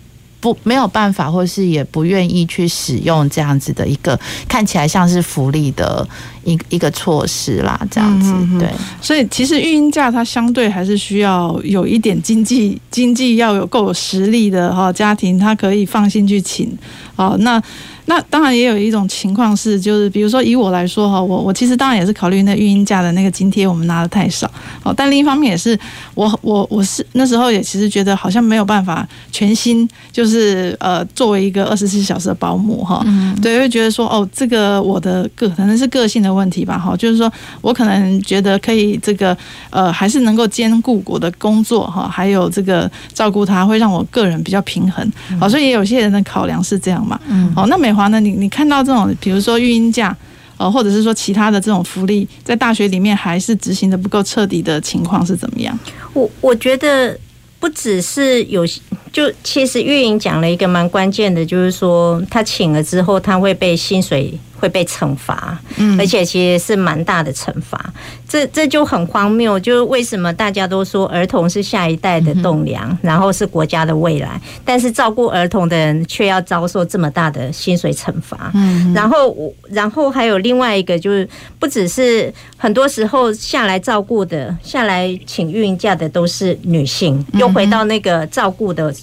不，没有办法，或是也不愿意去使用这样子的一个看起来像是福利的一一个措施啦，这样子对。所以其实育婴假它相对还是需要有一点经济经济要有够有实力的哈家庭，他可以放心去请。好，那。那当然也有一种情况是，就是比如说以我来说哈，我我其实当然也是考虑那育婴假的那个津贴，我们拿的太少。哦，但另一方面也是我我我是那时候也其实觉得好像没有办法全心就是呃作为一个二十四小时的保姆哈，对，会觉得说哦，这个我的个可能是个性的问题吧哈，就是说我可能觉得可以这个呃还是能够兼顾我的工作哈，还有这个照顾他，会让我个人比较平衡。好，所以也有些人的考量是这样嘛。嗯，好，那美那你你看到这种，比如说育婴假，呃，或者是说其他的这种福利，在大学里面还是执行的不够彻底的情况是怎么样？我我觉得不只是有，就其实运营讲了一个蛮关键的，就是说他请了之后，他会被薪水。会被惩罚，而且其实是蛮大的惩罚，这这就很荒谬。就是为什么大家都说儿童是下一代的栋梁，然后是国家的未来，但是照顾儿童的人却要遭受这么大的薪水惩罚。嗯，然后然后还有另外一个，就是不只是很多时候下来照顾的、下来请孕假的都是女性，又回到那个照顾的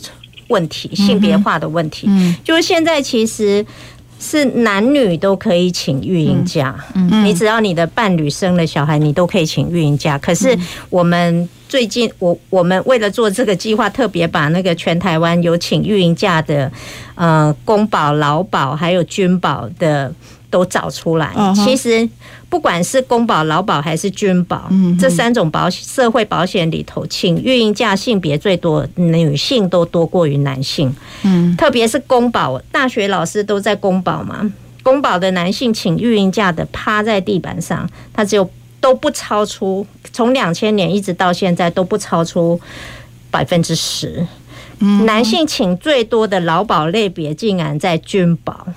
问题、性别化的问题。嗯，就是现在其实。是男女都可以请育婴假，嗯，你只要你的伴侣生了小孩，你都可以请育婴假。可是我们最近，我我们为了做这个计划，特别把那个全台湾有请育婴假的，呃，公保、劳保还有军保的。都找出来。其实不管是公保、劳保还是军保，这三种保险社会保险里头，请育婴假性别最多，女性都多过于男性。嗯，特别是公保，大学老师都在公保嘛。公保的男性请育婴假的趴在地板上，他只有都不超出，从两千年一直到现在都不超出百分之十。男性请最多的劳保类别竟然在军保。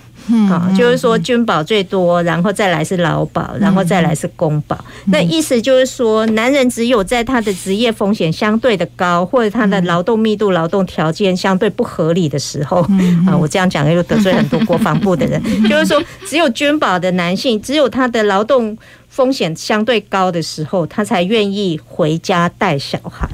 啊，就是说军保最多，然后再来是劳保，然后再来是公保。那意思就是说，男人只有在他的职业风险相对的高，或者他的劳动密度、劳动条件相对不合理的时候，啊，我这样讲又得罪很多国防部的人。就是说，只有军保的男性，只有他的劳动风险相对高的时候，他才愿意回家带小孩。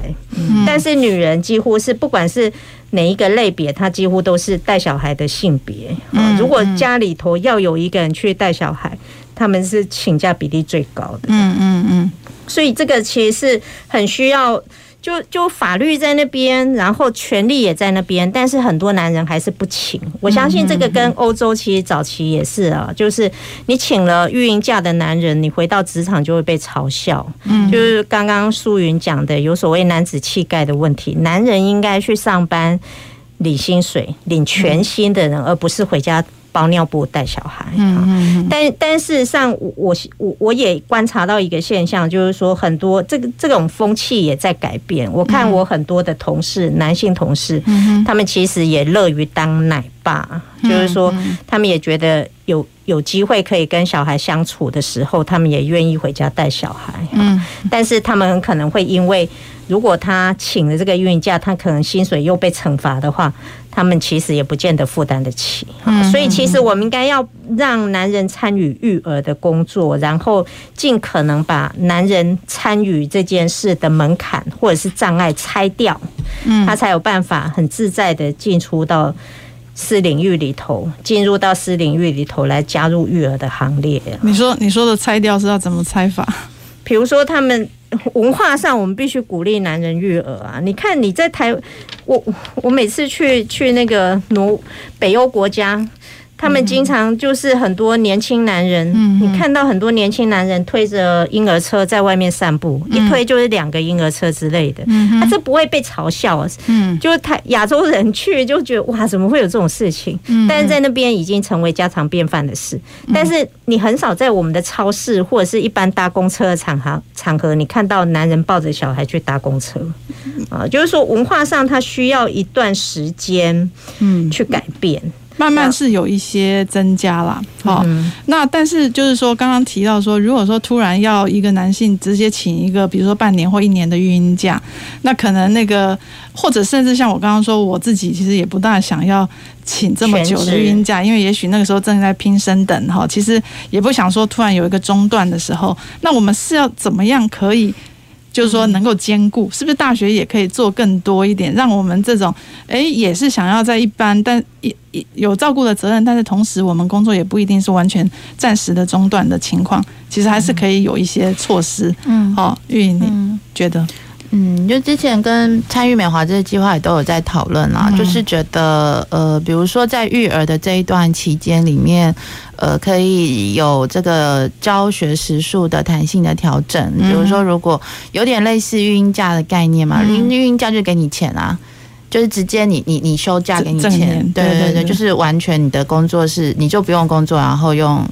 但是女人几乎是不管是。哪一个类别，他几乎都是带小孩的性别。嗯，如果家里头要有一个人去带小孩，他们是请假比例最高的。嗯嗯嗯，所以这个其实是很需要。就就法律在那边，然后权利也在那边，但是很多男人还是不请。我相信这个跟欧洲其实早期也是啊，就是你请了育婴假的男人，你回到职场就会被嘲笑。嗯，就是刚刚苏云讲的，有所谓男子气概的问题，男人应该去上班领薪水、领全薪的人，而不是回家。包尿布带小孩，嗯嗯，但但事实上，我我我也观察到一个现象，就是说很多这个这种风气也在改变。我看我很多的同事，男性同事，嗯他们其实也乐于当奶爸，就是说他们也觉得有有机会可以跟小孩相处的时候，他们也愿意回家带小孩。嗯，但是他们可能会因为如果他请了这个孕假，他可能薪水又被惩罚的话。他们其实也不见得负担得起，所以其实我们应该要让男人参与育儿的工作，然后尽可能把男人参与这件事的门槛或者是障碍拆掉，他才有办法很自在的进出到私领域里头，进入到私领域里头来加入育儿的行列。你说你说的拆掉是要怎么拆法？比如说他们。文化上，我们必须鼓励男人育儿啊！你看你在台，我我每次去去那个挪北欧国家。他们经常就是很多年轻男人，嗯、你看到很多年轻男人推着婴儿车在外面散步，嗯、一推就是两个婴儿车之类的，他、嗯啊、这不会被嘲笑啊。嗯，就是他亚洲人去就觉得哇，怎么会有这种事情？嗯、但是在那边已经成为家常便饭的事。嗯、但是你很少在我们的超市或者是一般搭公车的场合场合，你看到男人抱着小孩去搭公车。啊，就是说文化上它需要一段时间，嗯，去改变。慢慢是有一些增加啦，好，那但是就是说，刚刚提到说，如果说突然要一个男性直接请一个，比如说半年或一年的育婴假，那可能那个或者甚至像我刚刚说，我自己其实也不大想要请这么久的育婴假，因为也许那个时候正在拼升等哈，其实也不想说突然有一个中断的时候，那我们是要怎么样可以？就是说，能够兼顾，是不是大学也可以做更多一点，让我们这种，哎，也是想要在一般，但也有照顾的责任，但是同时我们工作也不一定是完全暂时的中断的情况，其实还是可以有一些措施。嗯，好，玉莹，你觉得？嗯，就之前跟参与美华这个计划也都有在讨论啦，嗯、就是觉得呃，比如说在育儿的这一段期间里面，呃，可以有这个教学时数的弹性的调整，比如说如果有点类似育婴假的概念嘛，育育婴假就给你钱啊，就是直接你你你休假给你钱，对对对，就是完全你的工作是你就不用工作，然后用。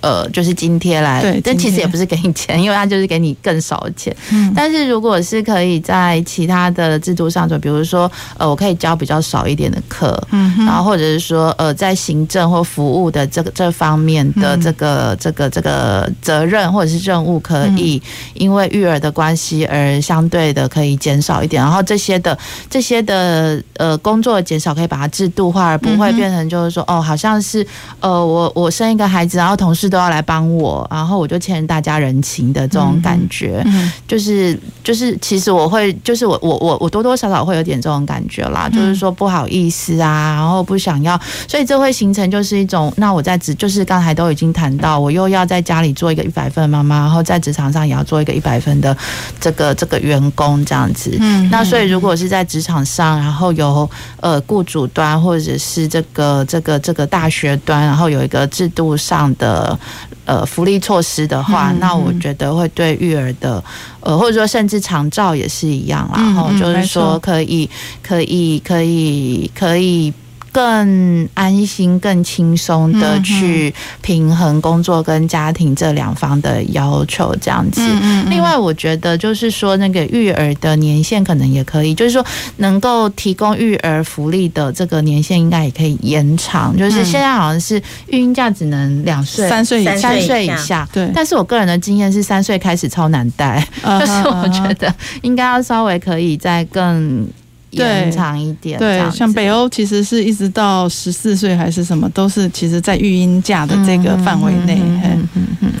呃，就是津贴来，对，但其实也不是给你钱，因为他就是给你更少的钱。嗯，但是如果是可以在其他的制度上，就比如说，呃，我可以教比较少一点的课，嗯，然后或者是说，呃，在行政或服务的这个这方面的这个这个这个责任或者是任务，可以因为育儿的关系而相对的可以减少一点，然后这些的这些的呃工作减少，可以把它制度化，而不会变成就是说，哦，好像是呃我我生一个孩子，然后同事。都要来帮我，然后我就欠大家人情的这种感觉，嗯、就是就是，其实我会，就是我我我我多多少少会有点这种感觉啦，嗯、就是说不好意思啊，然后不想要，所以这会形成就是一种，那我在职就是刚才都已经谈到，我又要在家里做一个一百分妈妈，然后在职场上也要做一个一百分的这个这个员工这样子，嗯，那所以如果是在职场上，然后有呃雇主端或者是这个这个这个大学端，然后有一个制度上的。呃，福利措施的话，那我觉得会对育儿的，呃，或者说甚至长照也是一样啦。然后就是说，可以，可以，可以，可以更安心、更轻松的去平衡工作跟家庭这两方的要求，这样子。另外，我觉得就是说，那个育儿的年限可能也可以，就是说能够提供育儿福利的这个年限应该也可以延长。就是现在好像是育婴假只能两岁、三岁、三岁以下。对。但是我个人的经验是，三岁开始超难带，就是我觉得应该要稍微可以再更。延长一点，对，像北欧其实是一直到十四岁还是什么，都是其实在育婴假的这个范围内。嗯嗯嗯。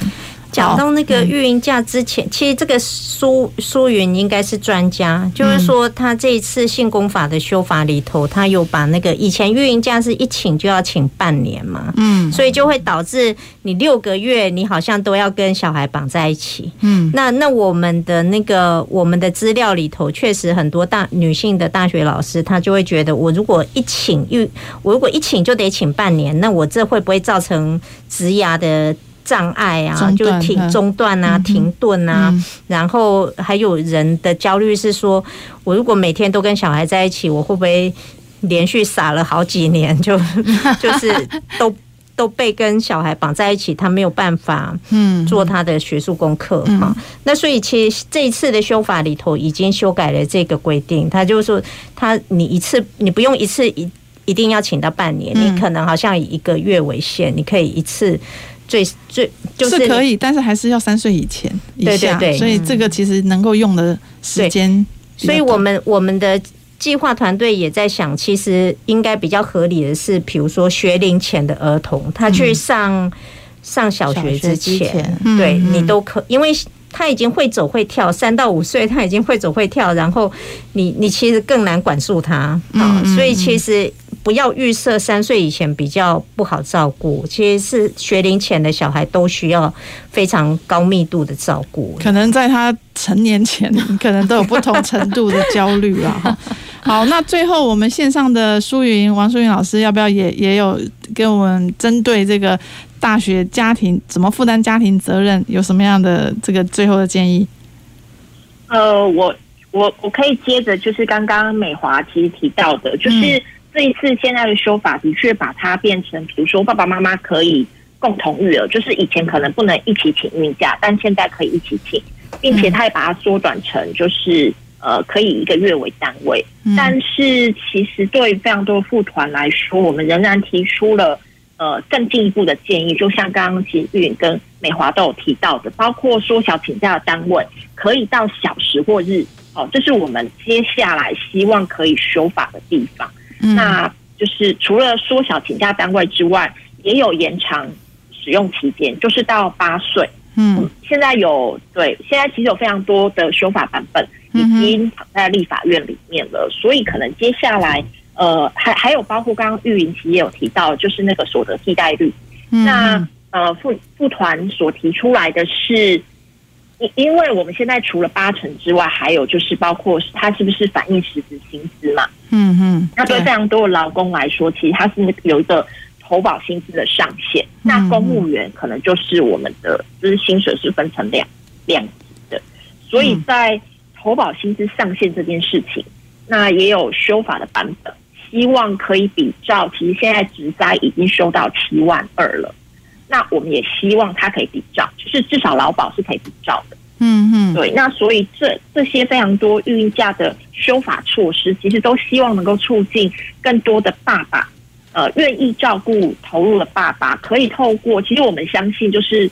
讲到那个育婴假之前，其实这个苏苏云应该是专家，就是说他这一次性功法的修法里头，他有把那个以前育婴假是一请就要请半年嘛，嗯，所以就会导致你六个月你好像都要跟小孩绑在一起，嗯，那那我们的那个我们的资料里头，确实很多大女性的大学老师，她就会觉得，我如果一请育，我如果一请就得请半年，那我这会不会造成职涯的？障碍啊，就停中断啊，停顿啊，然后还有人的焦虑是说，我如果每天都跟小孩在一起，我会不会连续傻了好几年，就 就是都都被跟小孩绑在一起，他没有办法嗯做他的学术功课哈。那所以其实这一次的修法里头已经修改了这个规定，他就是说，他你一次你不用一次一一定要请到半年，你可能好像以一个月为限，你可以一次。最最就是，是可以，但是还是要三岁以前以下，对对对，所以这个其实能够用的时间。所以我们我们的计划团队也在想，其实应该比较合理的是，比如说学龄前的儿童，他去上、嗯、上小学之前，之前对、嗯、你都可，因为他已经会走会跳，三到五岁他已经会走会跳，然后你你其实更难管束他。啊、嗯，所以其实。不要预设三岁以前比较不好照顾，其实是学龄前的小孩都需要非常高密度的照顾。可能在他成年前，可能都有不同程度的焦虑啊。好，那最后我们线上的舒云王舒云老师，要不要也也有跟我们针对这个大学家庭怎么负担家庭责任，有什么样的这个最后的建议？呃，我我我可以接着就是刚刚美华其实提到的，就是。嗯这一次现在的修法的确把它变成，比如说爸爸妈妈可以共同育儿，就是以前可能不能一起请孕假，但现在可以一起请，并且他也把它缩短成就是呃可以一个月为单位。但是其实对非常多的妇团来说，我们仍然提出了呃更进一步的建议，就像刚刚其实玉跟美华都有提到的，包括缩小请假的单位可以到小时或日，哦，这是我们接下来希望可以修法的地方。那就是除了缩小请假单位之外，也有延长使用期间，就是到八岁。嗯，现在有对，现在其实有非常多的修法版本已经躺在立法院里面了，所以可能接下来呃，还还有包括刚刚玉云其实也有提到，就是那个所得替代率。那呃，副副团所提出来的是。因因为我们现在除了八成之外，还有就是包括它是不是反映实质薪资嘛？嗯嗯。那对非常多的劳工来说，其实它是有一个投保薪资的上限。那公务员可能就是我们的就是薪水是分成两两级的，所以在投保薪资上限这件事情，那也有修法的版本，希望可以比照。其实现在职灾已经修到七万二了。那我们也希望他可以比照，就是至少劳保是可以比照的。嗯嗯，对。那所以这这些非常多育婴假的修法措施，其实都希望能够促进更多的爸爸，呃，愿意照顾投入的爸爸，可以透过。其实我们相信，就是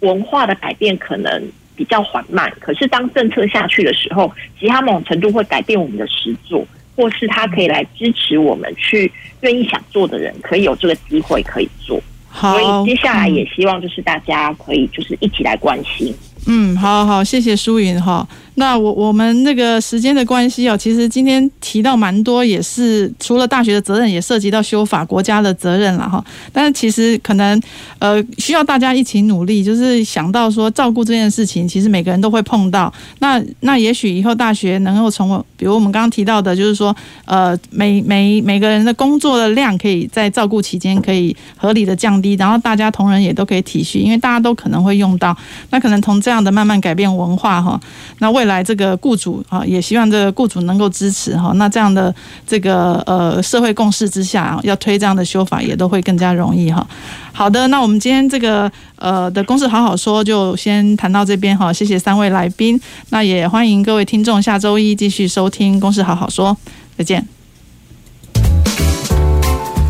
文化的改变可能比较缓慢，可是当政策下去的时候，其实它某种程度会改变我们的实作，或是他可以来支持我们去愿意想做的人，可以有这个机会可以做。所以接下来也希望就是大家可以就是一起来关心。嗯，好好，谢谢舒云哈。那我我们那个时间的关系哦，其实今天提到蛮多，也是除了大学的责任，也涉及到修法国家的责任了哈。但是其实可能呃需要大家一起努力，就是想到说照顾这件事情，其实每个人都会碰到。那那也许以后大学能够从，比如我们刚刚提到的，就是说呃每每每个人的工作的量可以在照顾期间可以合理的降低，然后大家同仁也都可以体恤，因为大家都可能会用到。那可能从这样的慢慢改变文化哈，那为未来这个雇主啊，也希望这个雇主能够支持哈。那这样的这个呃社会共识之下，要推这样的修法也都会更加容易哈。好的，那我们今天这个呃的公事好好说，就先谈到这边哈。谢谢三位来宾，那也欢迎各位听众下周一继续收听公事好好说，再见。